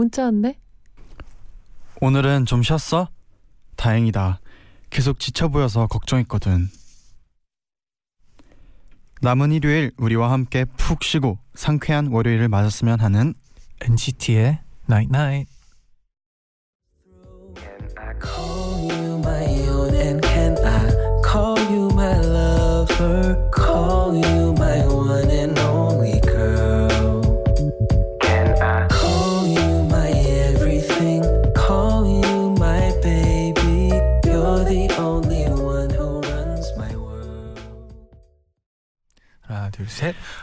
문자 왔네. 오늘은 좀 쉬었어? 다행이다. 계속 지쳐 보여서 걱정했거든. 남은 일요일 우리와 함께 푹 쉬고 상쾌한 월요일을 맞았으면 하는 NCT의 Night Night. call you my lover call you my one and only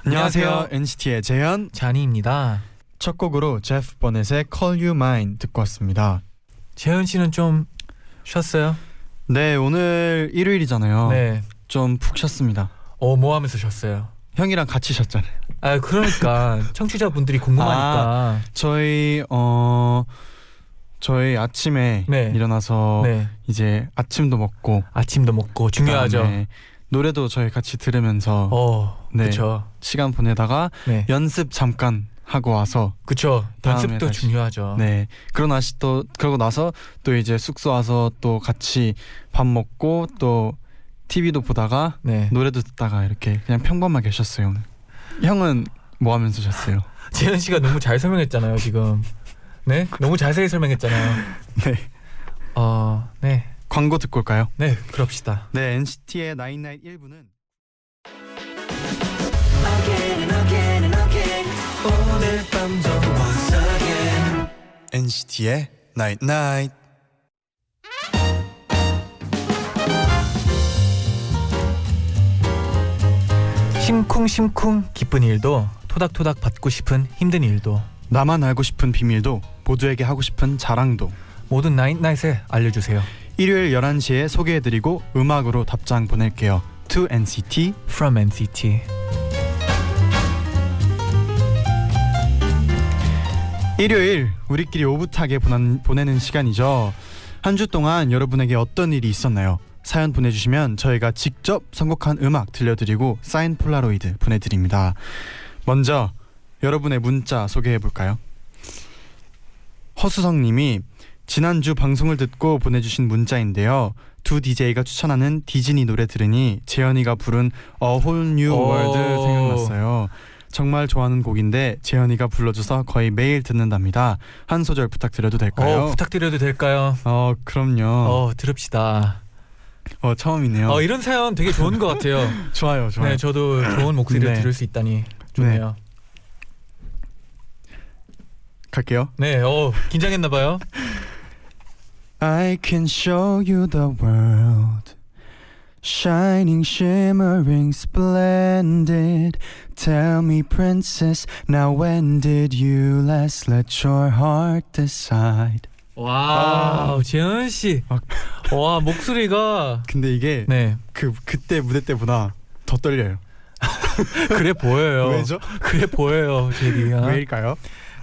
안녕하세요 NCT의 재현 자니입니다. 첫 곡으로 제프 버넷의 Call You Mine 듣고 왔습니다. 재현 씨는 좀 쉬었어요? 네 오늘 일요일이잖아요. 네. 좀 푹 쉬었습니다. 어 뭐 하면서 쉬었어요? 형이랑 같이 쉬었잖아요. 아 그러니까 청취자분들이 궁금하니까. 저희 어 저희 아침에 네. 일어나서 네. 이제 아침도 먹고 아침도 먹고 중요하죠. 노래도 저희 같이 들으면서 어. 네. 그렇죠. 시간 보내다가 네. 연습 잠깐 하고 와서 그렇죠. 연습도 다시. 중요하죠. 네 그러고 나시 또 그러고 나서 또 이제 숙소 와서 또 같이 밥 먹고 또 TV도 보다가 네. 노래도 듣다가 이렇게 그냥 평범하게 쉬었어요 오늘. 형은 뭐 하면서 쉬었어요? 재현 씨가 너무 잘 설명했잖아요 지금. 네. 너무 자세히 설명했잖아요. 네 어. 네. 광고 듣고 올까요? 네. 그럽시다. 네 NCT의 나인나잇 1부는 again and again and again 오늘 밤도 once again NCT의 night night 심쿵심쿵 기쁜 일도 토닥토닥 받고 싶은 힘든 일도 나만 알고 싶은 비밀도 모두에게 하고 싶은 자랑도 모든 나잇나잇에 알려주세요. 일요일 11시에 소개해드리고 음악으로 답장 보낼게요. To NCT From NCT. 일요일 우리끼리 오붓하게 보낸, 보내는 시간이죠. 한 주 동안 여러분에게 어떤 일이 있었나요? 사연 보내주시면 저희가 직접 선곡한 음악 들려드리고 사인 폴라로이드 보내드립니다. 먼저 여러분의 문자 소개해볼까요? 허수성님이 지난주 방송을 듣고 보내주신 문자인데요. 두 DJ가 추천하는 디즈니 노래 들으니 재현이가 부른 A Whole New 오. World 생각났어요. 정말 좋아하는 곡인데 재현이가 불러줘서 거의 매일 듣는답니다. 한 소절 부탁드려도 될까요? 어, 부탁드려도 될까요? 어, 그럼요. 어, 어 들읍시다. 처음이네요. 어 이런 사연 되게 좋은 것 같아요. 좋아요, 좋아요. 네 저도 좋은 목소리를 네. 들을 수 있다니 좋네요. 갈게요. 네, 어 긴장했나 봐요. I can show you the world. Shining, shimmering, splendid. Tell me, princess, now when did you last let your heart decide? 와, 재현 씨, 아. 와 목소리가 근데 이게 네 그 그때 무대 때보다 더 떨려요. 그래 보여요. 왜죠? 그래 보여요, 제리야. 왜일까요?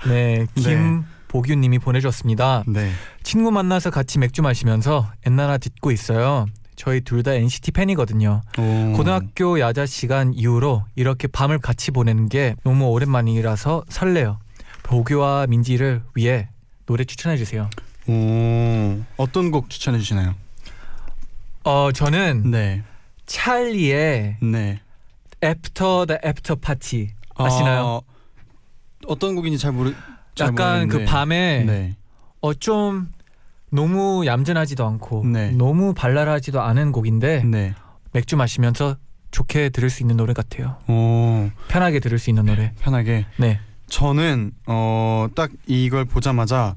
네, 김보규님이 보내줬습니다. 네. 친구 만나서 같이 맥주 마시면서 엔나나 듣고 있어요. 저희 둘 다 NCT 팬이거든요. 오. 고등학교 야자 시간 이후로 이렇게 밤을 같이 보내는 게 너무 오랜만이라서 설레요. 보규와 민지를 위해 노래 추천해 주세요. 오. 어떤 곡 추천해 주시나요? 어 저는 네. 찰리의 네. After the After Party 아시나요? 어, 어떤 곡인지 잘 모르 잘 약간 그 모르겠는데. 밤에 네. 어좀 너무 얌전하지도 않고 네. 너무 발랄하지도 않은 곡인데 네. 맥주 마시면서 좋게 들을 수 있는 노래 같아요. 오. 편하게 들을 수 있는 노래. 편하게. 네. 저는 어 딱 이걸 보자마자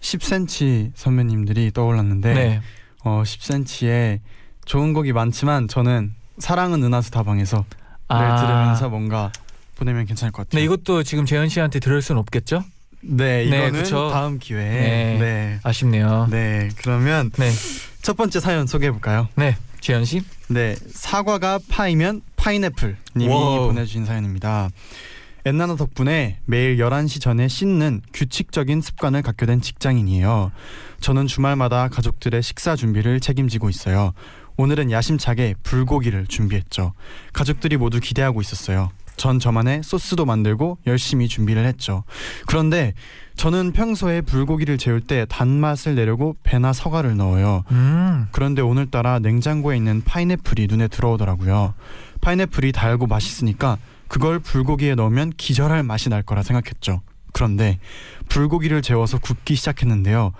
10cm 선배님들이 떠올랐는데 네. 어 10cm에 좋은 곡이 많지만 저는 사랑은 은하수 다방에서 를 아. 들으면서 뭔가 보내면 괜찮을 것 같아요. 네, 이것도 지금 재현 씨한테 들을 수는 없겠죠? 네, 네, 이거는 그쵸. 다음 기회에. 네. 네. 아쉽네요. 네, 그러면 네, 첫 번째 사연 소개해 볼까요? 네, 재현 씨. 네, 사과가 파이면 파인애플 님이 wow. 보내주신 사연입니다. 엔나나 덕분에 매일 11시 전에 씻는 규칙적인 습관을 갖게 된 직장인이에요. 저는 주말마다 가족들의 식사 준비를 책임지고 있어요. 오늘은 야심차게 불고기를 준비했죠. 가족들이 모두 기대하고 있었어요. 전 저만의 소스도 만들고 열심히 준비를 했죠. 그런데 저는 평소에 불고기를 재울 때 단맛을 내려고 배나 사과를 넣어요. 음, 그런데 오늘따라 냉장고에 있는 파인애플이 눈에 들어오더라고요. 파인애플이 달고 맛있으니까 그걸 불고기에 넣으면 기절할 맛이 날 거라 생각했죠. 그런데 불고기를 재워서 굽기 시작했는데요.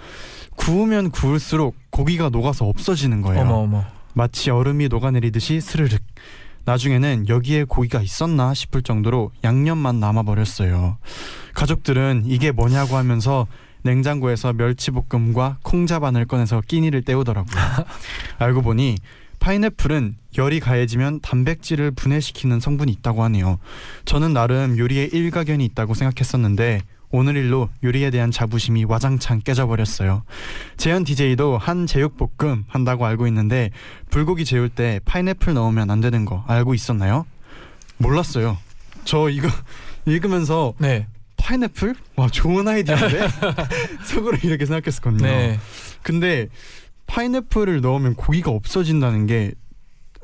구우면 구울수록 고기가 녹아서 없어지는 거예요. 어머 어머. 마치 얼음이 녹아내리듯이 스르륵. 나중에는 여기에 고기가 있었나 싶을 정도로 양념만 남아버렸어요. 가족들은 이게 뭐냐고 하면서 냉장고에서 멸치볶음과 콩자반을 꺼내서 끼니를 때우더라고요. 알고 보니 파인애플은 열이 가해지면 단백질을 분해시키는 성분이 있다고 하네요. 저는 나름 요리에 일가견이 있다고 생각했었는데 오늘 일로 요리에 대한 자부심이 와장창 깨져버렸어요. 재현 DJ도 한 제육볶음 한다고 알고 있는데 불고기 재울 때 파인애플 넣으면 안 되는 거 알고 있었나요? 몰랐어요. 저 이거 읽으면서 네, 파인애플? 와 좋은 아이디어인데 속으로 이렇게 생각했었거든요. 네, 근데 파인애플을 넣으면 고기가 없어진다는 게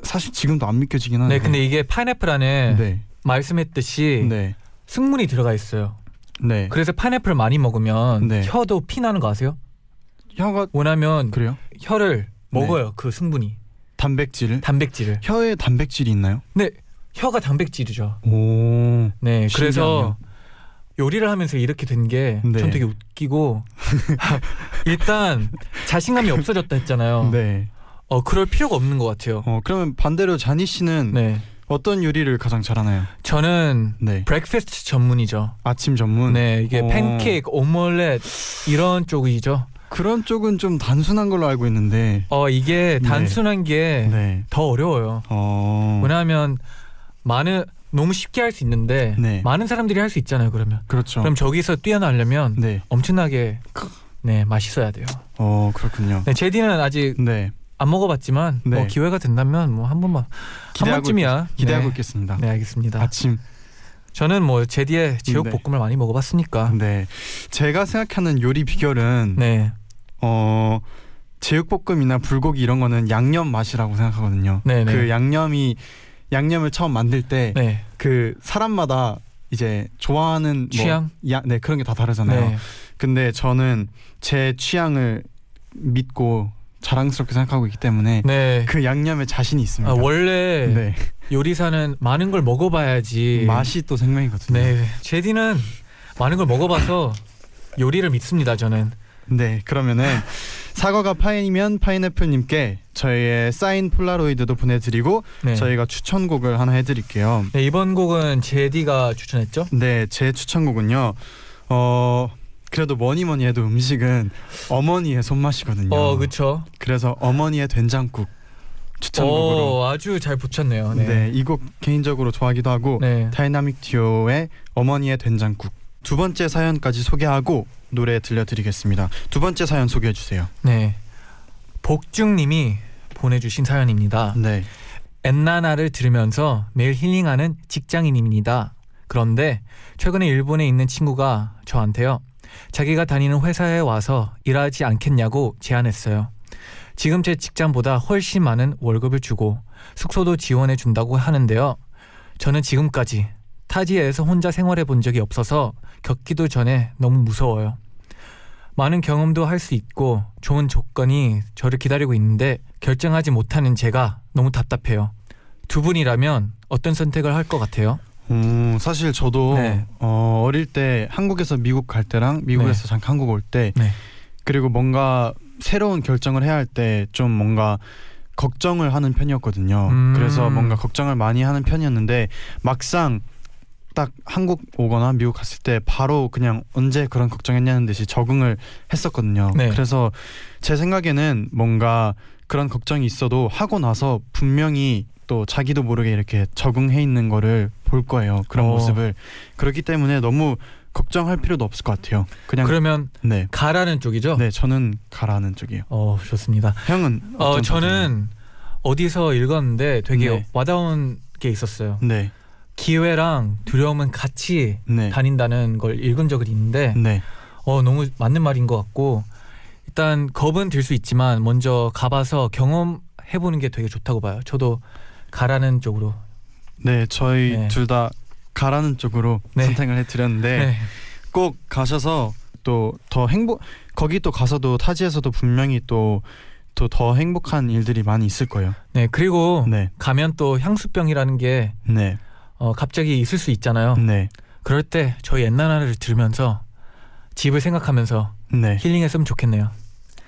사실 지금도 안 믿겨지긴 하는데. 네. 근데 이게 파인애플 안에 네, 말씀했듯이 네, 승문이 들어가 있어요. 네. 그래서 파인애플 많이 먹으면 네. 혀도 피나는 거 아세요? 혀가 왜냐면 그래요? 혀를 먹어요. 그 승분이 단백질을 단백질을. 혀에 단백질이 있나요? 네, 혀가 단백질이죠. 오, 네, 신기하네요. 그래서 요리를 하면서 이렇게 된 게 전 네. 되게 웃기고 일단 자신감이 없어졌다 했잖아요. 네. 어 그럴 필요가 없는 것 같아요. 어 그러면 반대로 자니 씨는 네, 어떤 요리를 가장 잘하나요? 저는 네, 브렉패스트 전문이죠. 아침 전문. 네, 이게 어. 팬케이크, 오믈렛 이런 쪽이죠. 그런 쪽은 좀 단순한 걸로 알고 있는데. 어 이게 네. 단순한 게더 네. 어려워요. 어. 왜냐하면 많은 너무 쉽게 할 수 있는데 네. 많은 사람들이 할 수 있잖아요. 그러면 그렇죠. 그럼 저기서 뛰어나려면 네. 엄청나게 네 맛있어야 돼요. 어 그렇군요. 네, 제디는 아직 네. 안 먹어봤지만 네. 뭐 기회가 된다면 뭐 한 번만 한 번쯤이야. 기대하고 네. 있겠습니다. 네, 알겠습니다. 아침. 저는 뭐 제디의 제육볶음을 많이 먹어봤으니까. 네. 제가 생각하는 요리 비결은 네, 어 제육볶음이나 불고기 이런 거는 양념 맛이라고 생각하거든요. 네, 네. 그 양념이 양념을 처음 만들 때그 네, 사람마다 이제 좋아하는 뭐 취향. 야, 네 그런 게 다 다르잖아요. 네, 근데 저는 제 취향을 믿고 자랑스럽게 생각하고 있기 때문에 네. 그 양념에 자신이 있습니다. 아, 원래 네. 요리사는 많은 걸 먹어봐야지. 맛이 또 생명이거든요. 네, 제디는 많은 걸 먹어봐서 요리를 믿습니다. 저는. 네, 그러면은 사과가 파이면 파인애플님께 저희의 사인 폴라로이드도 보내드리고 네. 저희가 추천곡을 하나 해드릴게요. 네, 이번 곡은 재디가 추천했죠? 네, 제 추천곡은요. 어 그래도 뭐니 뭐니 해도 음식은 어머니의 손맛이거든요. 어, 그쵸. 그래서 어머니의 된장국 추천곡으로. 오, 아주 잘 붙였네요. 네, 네. 이 곡 개인적으로 좋아하기도 하고 네. 다이나믹 듀오의 어머니의 된장국. 두 번째 사연까지 소개하고 노래 들려드리겠습니다. 두 번째 사연 소개해 주세요. 네. 복중님이 보내주신 사연입니다. 네. 엔나나를 들으면서 매일 힐링하는 직장인입니다. 그런데 최근에 일본에 있는 친구가 저한테요. 자기가 다니는 회사에 와서 일하지 않겠냐고 제안했어요. 지금 제 직장보다 훨씬 많은 월급을 주고 숙소도 지원해 준다고 하는데요. 저는 지금까지 타지에서 혼자 생활해 본 적이 없어서 겪기도 전에 너무 무서워요. 많은 경험도 할 수 있고 좋은 조건이 저를 기다리고 있는데 결정하지 못하는 제가 너무 답답해요. 두 분이라면 어떤 선택을 할 것 같아요? 음, 사실 저도 네. 어, 어릴 때 한국에서 미국 갈 때랑 미국에서 잠깐 한국 올때 네. 그리고 뭔가 새로운 결정을 해야 할 때 좀 뭔가 걱정을 하는 편이었거든요. 음. 그래서 뭔가 걱정을 많이 하는 편이었는데 막상 딱 한국 오거나 미국 갔을 때 바로 그냥 언제 그런 걱정했냐는 듯이 적응을 했었거든요. 네. 그래서 제 생각에는 뭔가 그런 걱정이 있어도 하고 나서 분명히 또 자기도 모르게 이렇게 적응해 있는 거를 볼 거예요. 그런 어. 모습을 그렇기 때문에 너무 걱정할 필요도 없을 것 같아요. 그냥 그러면 네. 가라는 쪽이죠? 네, 저는 가라는 쪽이에요. 어 좋습니다. 형은 어 저는 어디서 읽었는데 되게 네. 와닿은 게 있었어요. 쪽이에요? 네. 기회랑 두려움은 같이 네. 다닌다는 걸 읽은 적이 있는데 네. 어 너무 맞는 말인 것 같고 일단 겁은 들 수 있지만 먼저 가봐서 경험해 보는 게 되게 좋다고 봐요. 저도 가라는 쪽으로. 네, 저희 네. 둘다 가라는 쪽으로 네. 선택을 해드렸는데 네. 꼭 가셔서 또 더 행복 거기 또 가서도 타지에서도 분명히 또 또 더 행복한 일들이 많이 있을 거예요. 네 그리고 네, 가면 또 향수병이라는 게 네, 어, 갑자기 있을 수 있잖아요. 네, 그럴 때 저희 옛날 노래를 들으면서 집을 생각하면서 네, 힐링했으면 좋겠네요.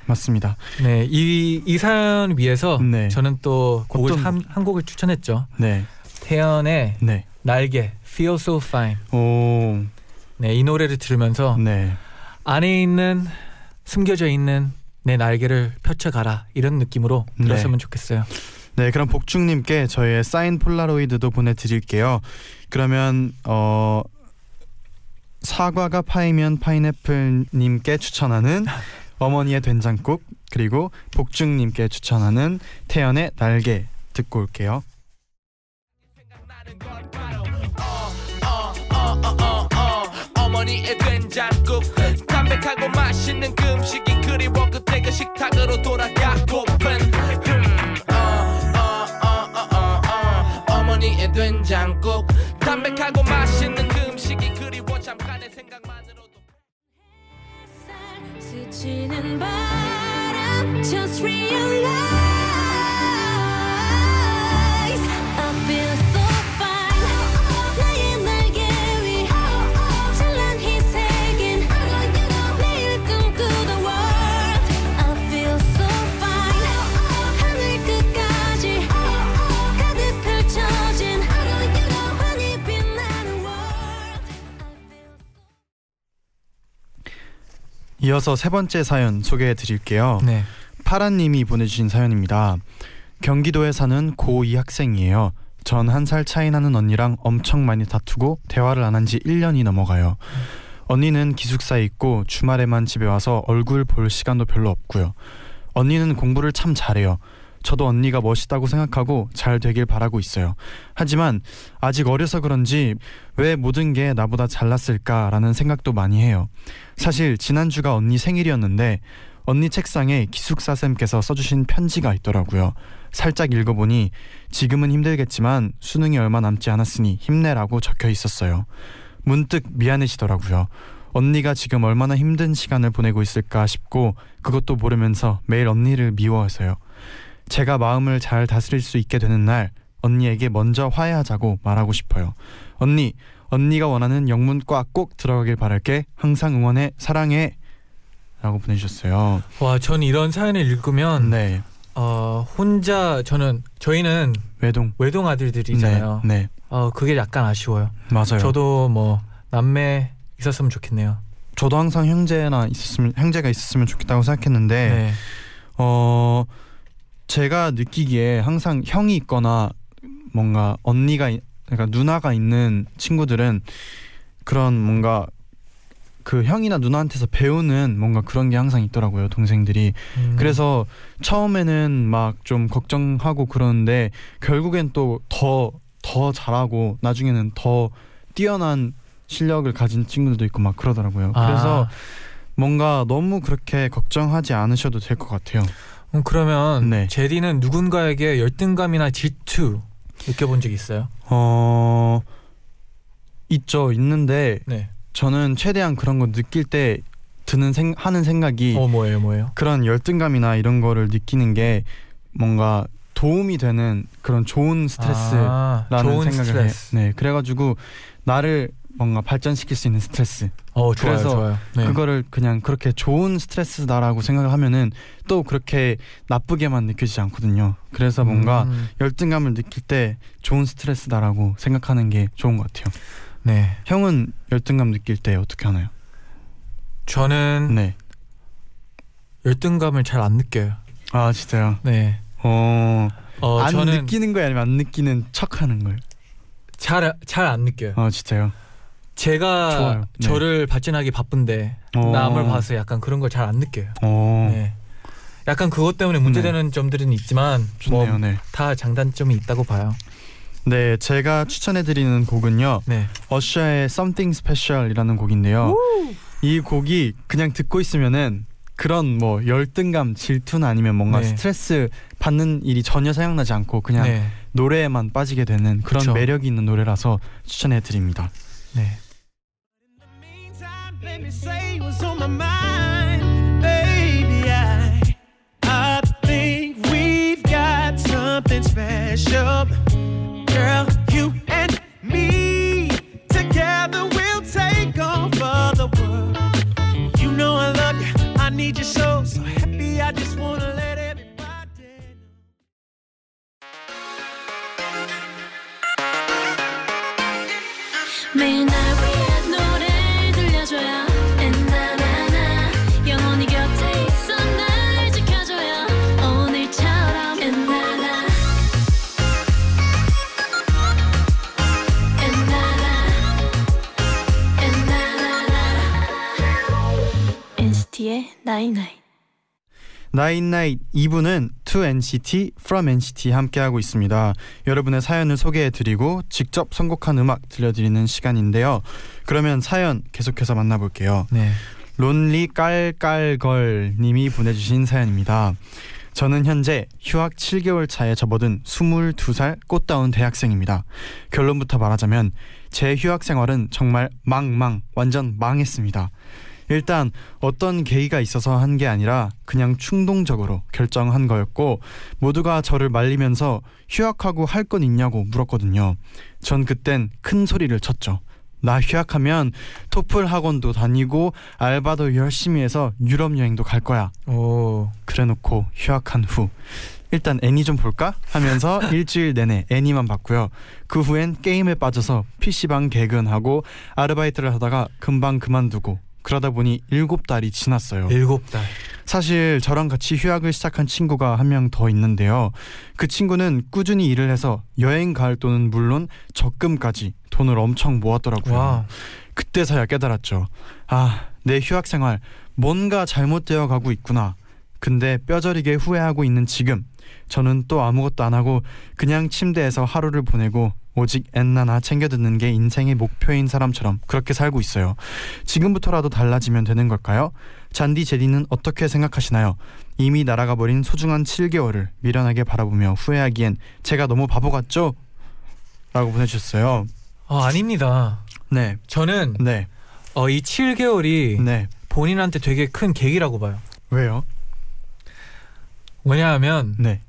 맞습니다. 네, 이, 이 사연 위해서 네. 저는 또 곡을 어떤- 한, 한 곡을 추천했죠. 네, 태연의 네, 날개 Feel So Fine. 오, 네, 이 노래를 들으면서 네, 안에 있는 숨겨져 있는 내 날개를 펼쳐 가라 이런 느낌으로 네. 들었으면 좋겠어요. 네. 그럼 복중님께 저희의 사인 폴라로이드도 보내드릴게요. 그러면 어 사과가 파이면 파인애플님께 추천하는 어머니의 된장국 그리고 복중님께 추천하는 태연의 날개 듣고 올게요. 어머니의 된장국. 담백하고 맛있는 그 음식이 그리워 그때 그 식탁으로 돌아가고픈. 음, 어, 어, 어, 어, 어, 어. 어머니의 된장국. 담백하고 맛있는 그 음식이 그리워 잠깐의 생각만으로도. 스치는 바람 Just realize 이어서 세 번째 사연 소개해 드릴게요. 네. 파란님이 보내주신 사연입니다. 경기도에 사는 고2 학생이에요. 전 한 살 차이 나는 언니랑 엄청 많이 다투고 대화를 안 한 지 1년이 넘어가요. 언니는 기숙사에 있고 주말에만 집에 와서 얼굴 볼 시간도 별로 없고요. 언니는 공부를 참 잘해요. 저도 언니가 멋있다고 생각하고 잘 되길 바라고 있어요. 하지만 아직 어려서 그런지 왜 모든 게 나보다 잘났을까라는 생각도 많이 해요. 사실 지난주가 언니 생일이었는데 언니 책상에 기숙사 쌤께서 써주신 편지가 있더라고요. 살짝 읽어보니 지금은 힘들겠지만 수능이 얼마 남지 않았으니 힘내라고 적혀 있었어요. 문득 미안해지더라고요. 언니가 지금 얼마나 힘든 시간을 보내고 있을까 싶고 그것도 모르면서 매일 언니를 미워해서요. 제가 마음을 잘 다스릴 수 있게 되는 날 언니에게 먼저 화해하자고 말하고 싶어요. 언니, 언니가 원하는 영문과 꼭 들어가길 바랄게. 항상 응원해, 사랑해. 라고 보내주셨어요. 와, 전 이런 사연을 읽으면 네, 어, 혼자 저는 저희는 외동. 외동 아들들이잖아요. 네, 네, 어, 그게 약간 아쉬워요. 맞아요. 저도 뭐 남매 있었으면 좋겠네요. 저도 항상 형제나 있었으면 형제가 있었으면 좋겠다고 생각했는데 네. 어 제가 느끼기에 항상 형이 있거나 뭔가 언니가 이- 그러니까 누나가 있는 친구들은 그런 뭔가 그 형이나 누나한테서 배우는 뭔가 그런 게 항상 있더라고요 동생들이 음, 그래서 처음에는 막 좀 걱정하고 그러는데 결국엔 또 더 더 잘하고 나중에는 더 뛰어난 실력을 가진 친구들도 있고 막 그러더라고요. 아, 그래서 뭔가 너무 그렇게 걱정하지 않으셔도 될 것 같아요. 음, 그러면 네. 제디는 누군가에게 열등감이나 질투 느껴본 적 있어요? 어 있죠 있는데 네. 저는 최대한 그런 거 느낄 때 드는 생 하는 생각이 어 뭐예요, 뭐예요? 그런 열등감이나 이런 거를 느끼는 게 뭔가 도움이 되는 그런 좋은 스트레스라는 아, 좋은 생각을 스트레스. 해. 네, 그래가지고 나를 뭔가 발전시킬 수 있는 스트레스. 어 좋아요, 그래서 좋아요. 네. 그거를 그냥 그렇게 좋은 스트레스다라고 생각을 하면은 또 그렇게 나쁘게만 느껴지지 않거든요. 그래서 뭔가 음, 열등감을 느낄 때 좋은 스트레스다라고 생각하는 게 좋은 것 같아요. 네. 형은 열등감 느낄 때 어떻게 하나요? 저는 네. 열등감을 잘 안 느껴요. 아 진짜요? 네. 어, 어 안 저는 느끼는 거예요, 아니면 안 느끼는 척하는 거예요? 잘 잘 안 느껴요. 아 진짜요? 제가 좋아요. 네. 저를 발전하기 바쁜데 어. 남을 봐서 약간 그런 걸 잘 안 느껴요. 어, 네. 약간 그것 때문에 문제되는 점들은 있지만 좋네요. 뭐 네. 다 장단점이 있다고 봐요. 네, 제가 추천해드리는 곡은요. 네. 어셔의 Something Special이라는 곡인데요. 이 곡이 그냥 듣고 있으면은 그런 뭐 열등감, 질투나 아니면 뭔가 네. 스트레스 받는 일이 전혀 생각나지 않고 그냥 네. 노래에만 빠지게 되는 그런 그쵸. 매력이 있는 노래라서 추천해 드립니다. 네. Let me say what's on my mind, 나인나잇 2부는 2NCT From NCT 함께하고 있습니다. 여러분의 사연을 소개해드리고 직접 선곡한 음악 들려드리는 시간인데요. 그러면 사연 계속해서 만나볼게요. 네. 론리 깔깔걸 님이 보내주신 사연입니다. 저는 현재 휴학 7개월 차에 접어든 22살 꽃다운 대학생입니다. 결론부터 말하자면 제 휴학 생활은 정말 망망 완전 망했습니다. 일단 어떤 계기가 있어서 한 게 아니라 그냥 충동적으로 결정한 거였고 모두가 저를 말리면서 휴학하고 할 건 있냐고 물었거든요. 전 그땐 큰 소리를 쳤죠. 나 휴학하면 토플 학원도 다니고 알바도 열심히 해서 유럽 여행도 갈 거야. 오. 그래놓고 휴학한 후 일단 애니 좀 볼까 하면서 일주일 내내 애니만 봤고요. 그 후엔 게임에 빠져서 PC방 개근하고 아르바이트를 하다가 금방 그만두고 그러다 보니 일곱 달이 지났어요. 일곱 달. 사실 저랑 같이 휴학을 시작한 친구가 한 명 더 있는데요. 그 친구는 꾸준히 일을 해서 여행 갈 돈은 물론 적금까지 돈을 엄청 모았더라고요. 와. 그때서야 깨달았죠. 아, 내 휴학 생활 뭔가 잘못되어 가고 있구나. 근데 뼈저리게 후회하고 있는 지금 저는 또 아무것도 안 하고 그냥 침대에서 하루를 보내고 오직 엔나나 챙겨 듣는 게 인생의 목표인 사람처럼 그렇게 살고 있어요. 지금부터라도 달라지면 되는 걸까요? 잔디 제디는 어떻게 생각하시나요? 이미 날아가 버린 소중한 7개월을 미련하게 바라보며 후회하기엔 제가 너무 바보 같죠? 라고 보내주셨어요. 아, 아닙니다. 네, 저는 네, 어, 이 7개월이 네. 본인한테 되게 큰 계기라고 봐요. 왜요? 왜냐하면 네.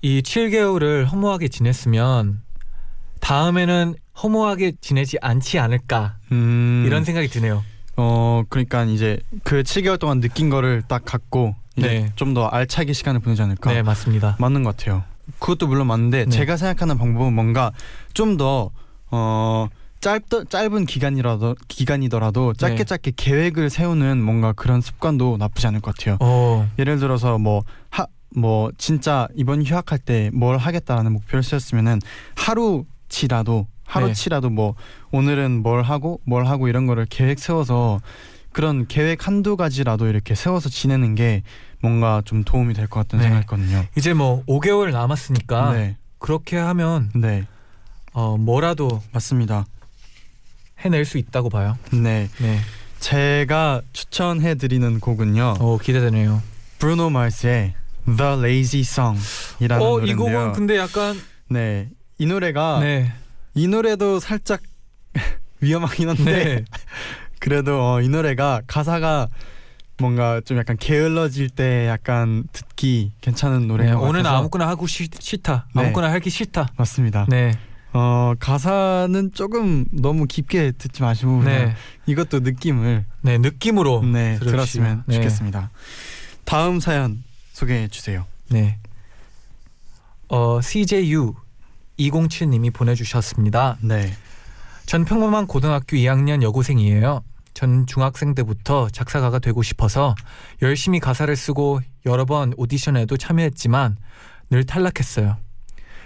이 7개월을 허무하게 지냈으면 다음에는 허무하게 지내지 않지 않을까 음, 이런 생각이 드네요. 어 그러니까 이제 그 7개월 동안 느낀 거를 딱 갖고 이제 네. 좀더 알차게 시간을 보내지 않을까 네, 맞습니다. 맞는 것 같아요. 그것도 물론 맞는데 네. 제가 생각하는 방법은 뭔가 좀더 어, 짧 짧은 기간이라도 기간이더라도 짧게 네. 짧게 계획을 세우는 뭔가 그런 습관도 나쁘지 않을 것 같아요. 어, 예를 들어서 뭐하뭐 진짜 이번 휴학할 때 뭘 하겠다라는 목표를 세웠으면은 하루 치라도 하루치라도 뭐 오늘은 뭘 하고 뭘 하고 이런 거를 계획 세워서 그런 계획 한두 가지라도 이렇게 세워서 지내는 게 뭔가 좀 도움이 될 것 같다는 네. 생각했거든요. 이제 뭐 5개월 남았으니까 네, 그렇게 하면 네, 어, 뭐라도 맞습니다. 해낼 수 있다고 봐요. 네, 네. 제가 추천해 드리는 곡은요, 어, 기대되네요. 브루노 마스의 The Lazy Song이라는 어, 이 노래인데요. 곡은 근데 약간 네, 이 노래가 네. 이 노래도 살짝 위험하긴 한데 네. 그래도 어, 이 노래가 가사가 뭔가 좀 약간 게을러질 때 약간 듣기 괜찮은 네. 노래인 것 오늘 같아서 아무거나 하고 싫, 싫다. 네. 아무거나 하기 싫다. 맞습니다. 네. 어 가사는 조금 너무 깊게 듣지 마시고 그냥 네. 이것도 느낌을 네, 느낌으로 네. 들었으면 네. 좋겠습니다. 다음 사연 소개해 주세요. 네. 어, CJU 207님이 보내주셨습니다. 네. 전 평범한 고등학교 2학년 여고생이에요. 전 중학생 때부터 작사가가 되고 싶어서 열심히 가사를 쓰고 여러 번 오디션에도 참여했지만 늘 탈락했어요.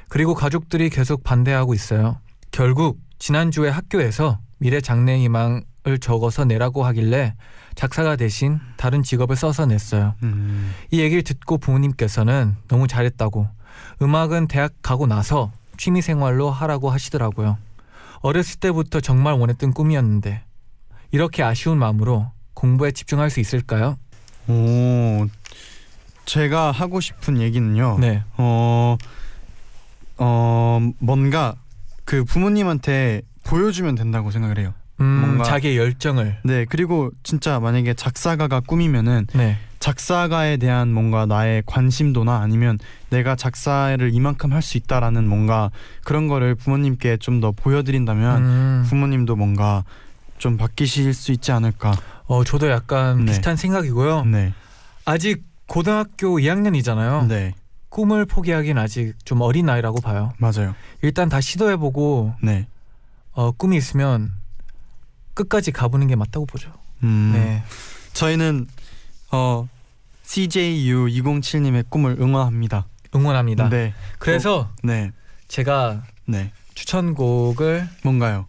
그리고 가족들이 계속 반대하고 있어요. 결국 지난주에 학교에서 미래 장래 희망을 적어서 내라고 하길래 작사가 대신 다른 직업을 써서 냈어요. 음. 이 얘기를 듣고 부모님께서는 너무 잘했다고 음악은 대학 가고 나서 취미 생활로 하라고 하시더라고요. 어렸을 때부터 정말 원했던 꿈이었는데 이렇게 아쉬운 마음으로 공부에 집중할 수 있을까요? 오. 제가 하고 싶은 얘기는요. 네. 어, 어 뭔가 그 부모님한테 보여주면 된다고 생각을 해요. 음, 뭔가- 자기의 열정을 네 그리고 진짜 만약에 작사가가 꿈이면은 네. 작사가에 대한 뭔가 나의 관심도나 아니면 내가 작사를 이만큼 할 수 있다라는 뭔가 그런 거를 부모님께 좀 더 보여드린다면 음, 부모님도 뭔가 좀 바뀌실 수 있지 않을까. 어 저도 약간 네. 비슷한 생각이고요. 네, 아직 고등학교 2학년이잖아요. 네 꿈을 포기하기는 아직 좀 어린 나이라고 봐요. 맞아요. 일단 다 시도해보고 네, 어, 꿈이 있으면 끝까지 가보는 게 맞다고 보죠. 음, 네. 저희는 어 CJU 207님의 꿈을 응원합니다. 응원합니다. 네, 그래서 네, 제가 네. 추천곡을 뭔가요?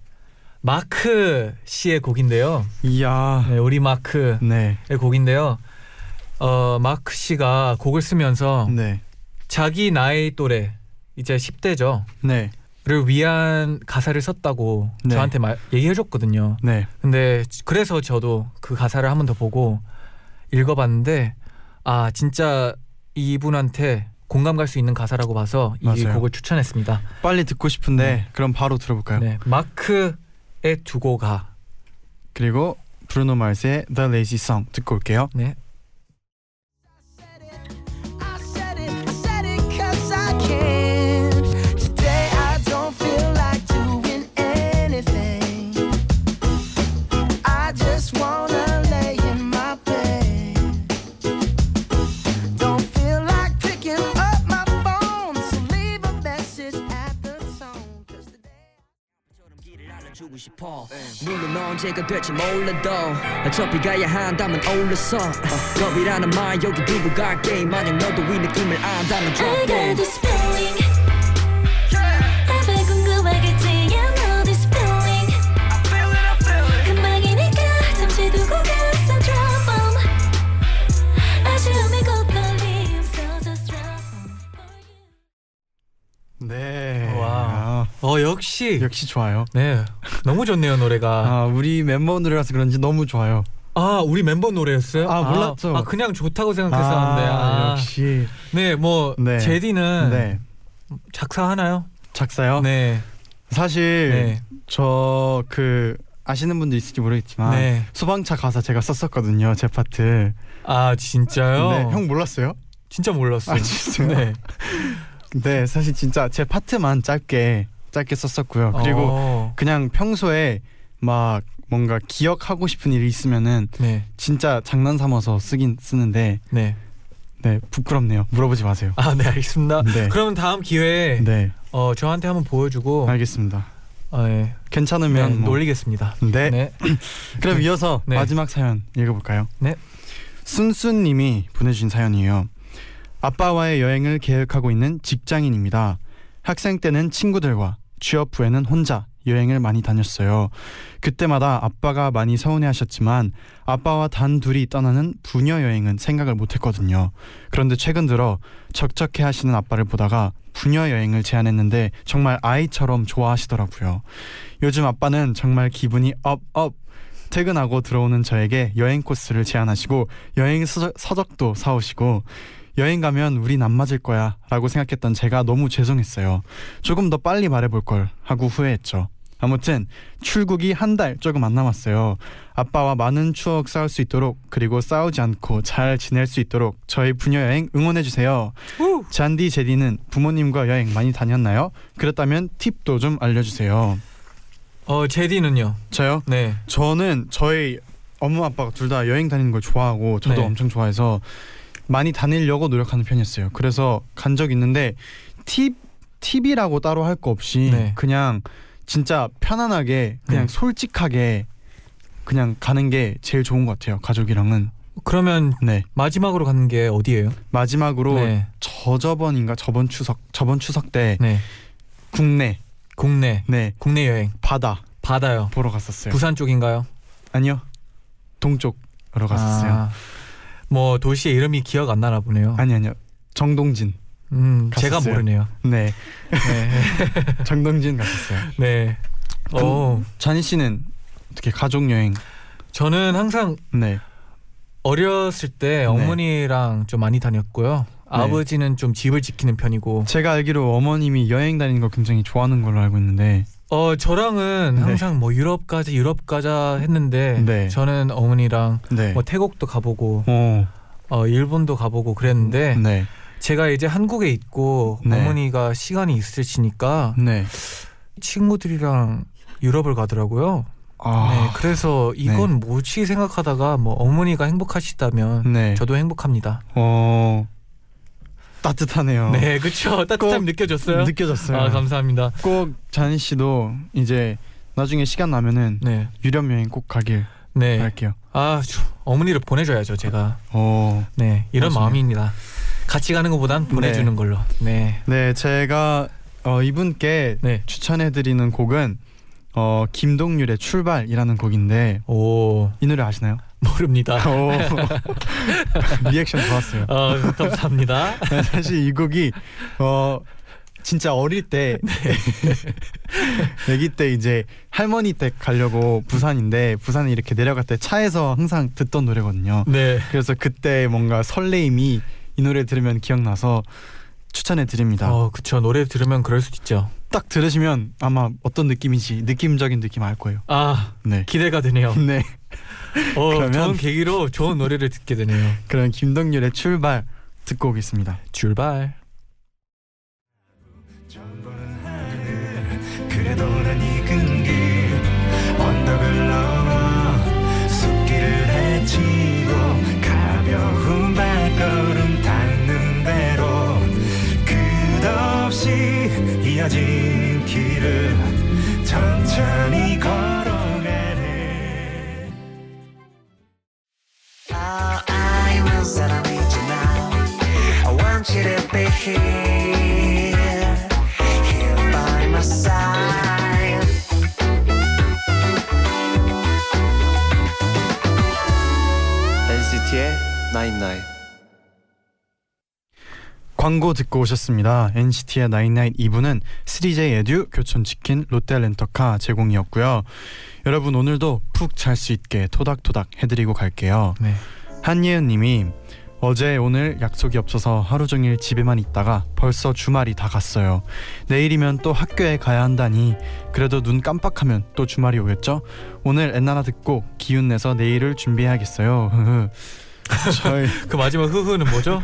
마크 씨의 곡인데요. 이야, 네, 우리 마크의 네, 곡인데요. 어, 마크 씨가 곡을 쓰면서 네, 자기 나이 또래 이제 10대죠. 네, 를 위한 가사를 썼다고 네. 저한테 말, 얘기해 줬거든요. 네. 근데 그래서 저도 그 가사를 한 번 더 보고 읽어 봤는데 아 진짜 이분한테 공감 갈 수 있는 가사라고 봐서 이 맞아요. 곡을 추천했습니다. 빨리 듣고 싶은데 네. 그럼 바로 들어볼까요? 네, 마크의 두고 가. 그리고 브루노 마스의 The Lazy Song 듣고 올게요. 네. 싶어. 물론 언제가 될지 몰라도 어차피 가야 한다면 올랐어. 겁이라는 말 여기 두고 갈게 만약 너도 이내 꿈을 안다면 I drop got I know this feeling 네. 와. 어 역시. 역시 좋아요. 네 너무 좋네요 노래가. 아 우리 멤버 노래라서 그런지 너무 좋아요. 아 우리 멤버 노래였어요? 아, 몰랐죠. 아, 그냥 좋다고 생각했었는데. 아, 역시. 네, 뭐 네. 제디는 네. 작사 하나요? 작사요. 네, 사실 네, 저그 아시는 분들 있을지 모르겠지만 네. 소방차 가사 제가 썼었거든요. 제 파트. 아 진짜요? 네. 형 몰랐어요? 진짜 몰랐어요. 아, 진짜요? 네. 네. 사실 진짜 제 파트만 짧게 짧게 썼었고요. 그리고 어, 그냥 평소에 막 뭔가 기억하고 싶은 일이 있으면은 네, 진짜 장난 삼아서 쓰긴 쓰는데 네. 네 부끄럽네요. 물어보지 마세요. 아, 네, 알겠습니다. 네. 그러면 다음 기회에 네 어 저한테 한번 보여주고 알겠습니다. 어, 네, 네, 괜찮으면 뭐. 놀리겠습니다. 네. 네. 그럼 이어서 네. 마지막 사연 읽어볼까요? 네. 순순님이 보내주신 사연이에요. 아빠와의 여행을 계획하고 있는 직장인입니다. 학생 때는 친구들과 취업 후에는 혼자 여행을 많이 다녔어요. 그때마다 아빠가 많이 서운해하셨지만 아빠와 단 둘이 떠나는 부녀 여행은 생각을 못했거든요. 그런데 최근 들어 적적해 하시는 아빠를 보다가 부녀 여행을 제안했는데 정말 아이처럼 좋아하시더라고요. 요즘 아빠는 정말 기분이 업업 퇴근하고 들어오는 저에게 여행 코스를 제안하시고 여행 서적, 서적도 사오시고 여행 가면 우린 안 맞을 거야 라고 생각했던 제가 너무 죄송했어요. 조금 더 빨리 말해볼 걸 하고 후회했죠. 아무튼 출국이 한 달 조금 안 남았어요. 아빠와 많은 추억 쌓을 수 있도록 그리고 싸우지 않고 잘 지낼 수 있도록 저희 부녀 여행 응원해 주세요. 잔디 제디는 부모님과 여행 많이 다녔나요? 그렇다면 팁도 좀 알려주세요. 어 제디는요? 저요? 네. 저는 저희 엄마 아빠가 둘 다 여행 다니는 걸 좋아하고 저도 네. 엄청 좋아해서 많이 다니려고 노력하는 편이었어요. 그래서 간 적 있는데 팁 팁이라고 따로 할 거 없이 네. 그냥 진짜 편안하게 그냥 네. 솔직하게 그냥 가는 게 제일 좋은 것 같아요. 가족이랑은 그러면 네 마지막으로 가는 게 어디예요? 마지막으로 네. 저저번인가 저번 추석 저번 추석 때 네. 국내 국내 네 국내 여행. 바다 바다요. 보러 갔었어요. 부산 쪽인가요? 아니요. 동쪽으로 갔었어요. 아, 뭐 도시의 이름이 기억 안 나나 보네요. 아니 아니요. 정동진. 음, 제가 갔었어요. 모르네요. 네. 네. 정동진 갔었어요. 네. 그- 어, 잔희 씨는 어떻게 가족 여행? 저는 항상 네. 어렸을 때 어머니랑 좀 많이 다녔고요. 아버지는 좀 집을 지키는 편이고 제가 알기로 어머님이 여행 다니는 거 굉장히 좋아하는 걸로 알고 있는데 어 저랑은 네. 항상 뭐 유럽 가자 유럽 가자 했는데 네. 저는 어머니랑 네. 뭐 태국도 가보고 어. 어 일본도 가보고 그랬는데 네. 제가 이제 한국에 있고 네. 어머니가 시간이 있으시니까 네. 친구들이랑 유럽을 가더라고요. 아. 네, 그래서 이건 뭐지 생각하다가 뭐 어머니가 행복하시다면 네. 저도 행복합니다. 어. 따뜻하네요. 네, 그렇죠. 따뜻함 꼭 느껴졌어요. 느껴졌어요. 아, 감사합니다. 꼭 잔희 씨도 이제 나중에 시간 나면은 네, 유럽 여행 꼭 가길 네. 바랄게요. 아, 저, 어머니를 보내줘야죠, 제가. 어. 네, 이런 맞습니다. 마음입니다. 같이 가는 것보단 보내주는 네. 걸로. 네, 네, 제가 어, 이분께 네. 추천해드리는 곡은 어, 김동률의 출발이라는 곡인데 오, 이 노래 아시나요? 모릅니다. 오, 리액션 좋았어요. 아, 감사합니다. 사실 이 곡이 어 진짜 어릴 때 아기 때 이제 할머니 댁 가려고 부산인데 부산에 이렇게 내려갈 때 차에서 항상 듣던 노래거든요. 네, 그래서 그때 뭔가 설레임이 이 노래 들으면 기억나서 추천해 드립니다. 어, 그쵸. 노래 들으면 그럴 수도 있죠. 딱 들으시면 아마 어떤 느낌인지 느낌적인 느낌 알 거예요. 아, 네. 기대가 되네요. 네. 어, 그러면- 좋은 계기로 좋은 노래를 듣게 되네요. 그럼 김동률의 출발 듣고 오겠습니다. 출발. 이 이어진 길을 천천히 걸 광고 듣고 오셨습니다. NCT의 나인나잇 2부는 3J 에듀, 교촌치킨, 롯데렌터카 제공이었고요. 여러분 오늘도 푹 잘 수 있게 토닥토닥 해드리고 갈게요. 네. 한예은 님이 어제 오늘 약속이 없어서 하루 종일 집에만 있다가 벌써 주말이 다 갔어요. 내일이면 또 학교에 가야 한다니 그래도 눈 깜빡하면 또 주말이 오겠죠? 오늘 엔나나 듣고 기운 내서 내일을 준비해야겠어요. 저희 그 마지막 흐흐는 뭐죠?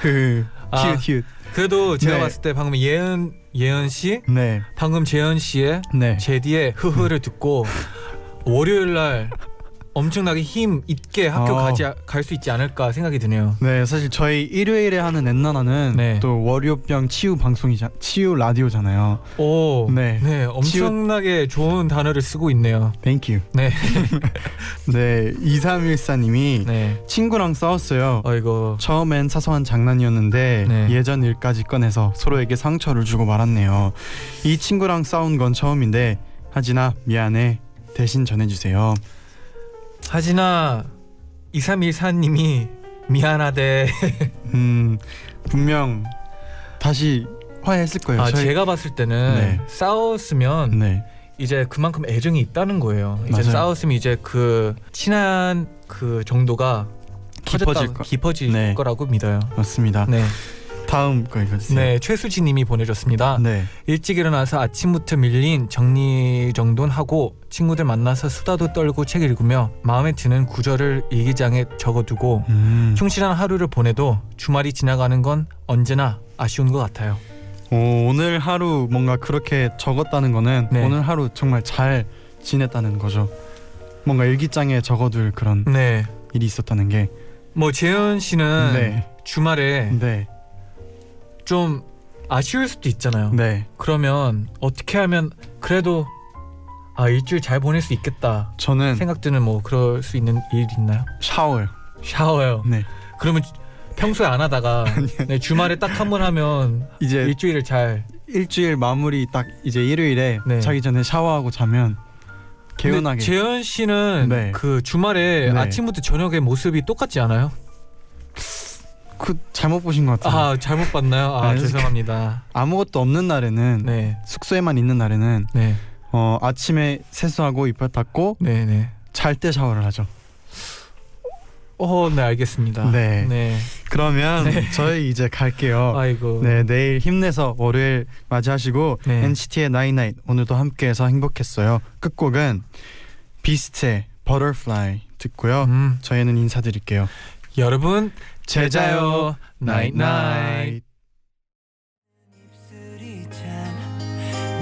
흐 아. 히읗 히읗 그래도 제가 네. 봤을 때 방금 예은 예은 씨, 네 방금 재현 씨의 네. 제디의 흐흐를 듣고 월요일 날 엄청나게 힘 있게 학교 어. 가지 갈 수 있지 않을까 생각이 드네요. 네, 사실 저희 일요일에 하는 엔나나는 네. 또 월요병 치유 방송이자 치유 라디오잖아요. 오, 네. 네, 엄청나게 좋은 단어를 쓰고 있네요. Thank you. 네, 네, 2314님이 네. 친구랑 싸웠어요. 어이거 처음엔 사소한 장난이었는데 네. 예전 일까지 꺼내서 서로에게 상처를 주고 말았네요. 이 친구랑 싸운 건 처음인데 하진아 미안해 대신 전해주세요. 하진아 2314님이 미안하대. 음 분명 다시 화해했을 거예요. 아 저희- 제가 봤을 때는 네. 싸웠으면 네 이제 그만큼 애정이 있다는 거예요. 이제 맞아요. 싸웠으면 이제 그 친한 그 정도가 깊어질 커졌다- 거 깊어질 네. 거라고 믿어요. 맞습니다. 네, 다음 거 읽어주세요. 네 최수진님이 보내줬습니다. 네. 일찍 일어나서 아침부터 밀린 정리 정돈 하고 친구들 만나서 수다도 떨고 책 읽으며 마음에 드는 구절을 일기장에 적어두고 음. 충실한 하루를 보내도 주말이 지나가는 건 언제나 아쉬운 것 같아요. 오, 오늘 하루 뭔가 그렇게 적었다는 거는 네. 오늘 하루 정말 잘 지냈다는 거죠. 뭔가 일기장에 적어둘 그런 네, 일이 있었다는 게. 뭐 재현 씨는 네. 주말에 네. 좀 아쉬울 수도 있잖아요. 네. 그러면 어떻게 하면 그래도 아 일주일 잘 보낼 수 있겠다 저는 생각드는 뭐 그럴 수 있는 일 있나요? 샤워요. 샤워요. 네. 그러면 주- 평소에 안 하다가 네, 주말에 딱 한 번 하면 이제 일주일을 잘 일주일 마무리 딱 이제 일요일에 네. 자기 전에 샤워하고 자면 개운하게. 재현 씨는 네. 그 주말에 네. 아침부터 저녁에 모습이 똑같지 않아요? 그 잘못 보신 것 같아요. 아 잘못 봤나요? 아 아니, 죄송합니다. 아무것도 없는 날에는 네, 숙소에만 있는 날에는 네, 어, 아침에 세수하고 이빨 닦고 네, 네. 잘때 샤워를 하죠. 어, 네 알겠습니다. 네. 네. 그러면 네. 저희 이제 갈게요. 아이고. 네, 내일 힘내서 월요일 맞이하시고 네. NCT의 night night 오늘도 함께해서 행복했어요. 끝곡은 비스트의 Butterfly 듣고요. 음, 저희는 인사드릴게요. 여러분 제자요 나잇 나잇. 입술이 참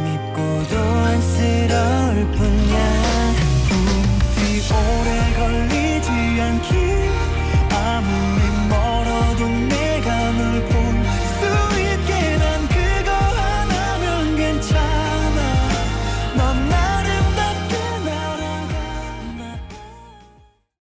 밉고도 안쓰러울 뿐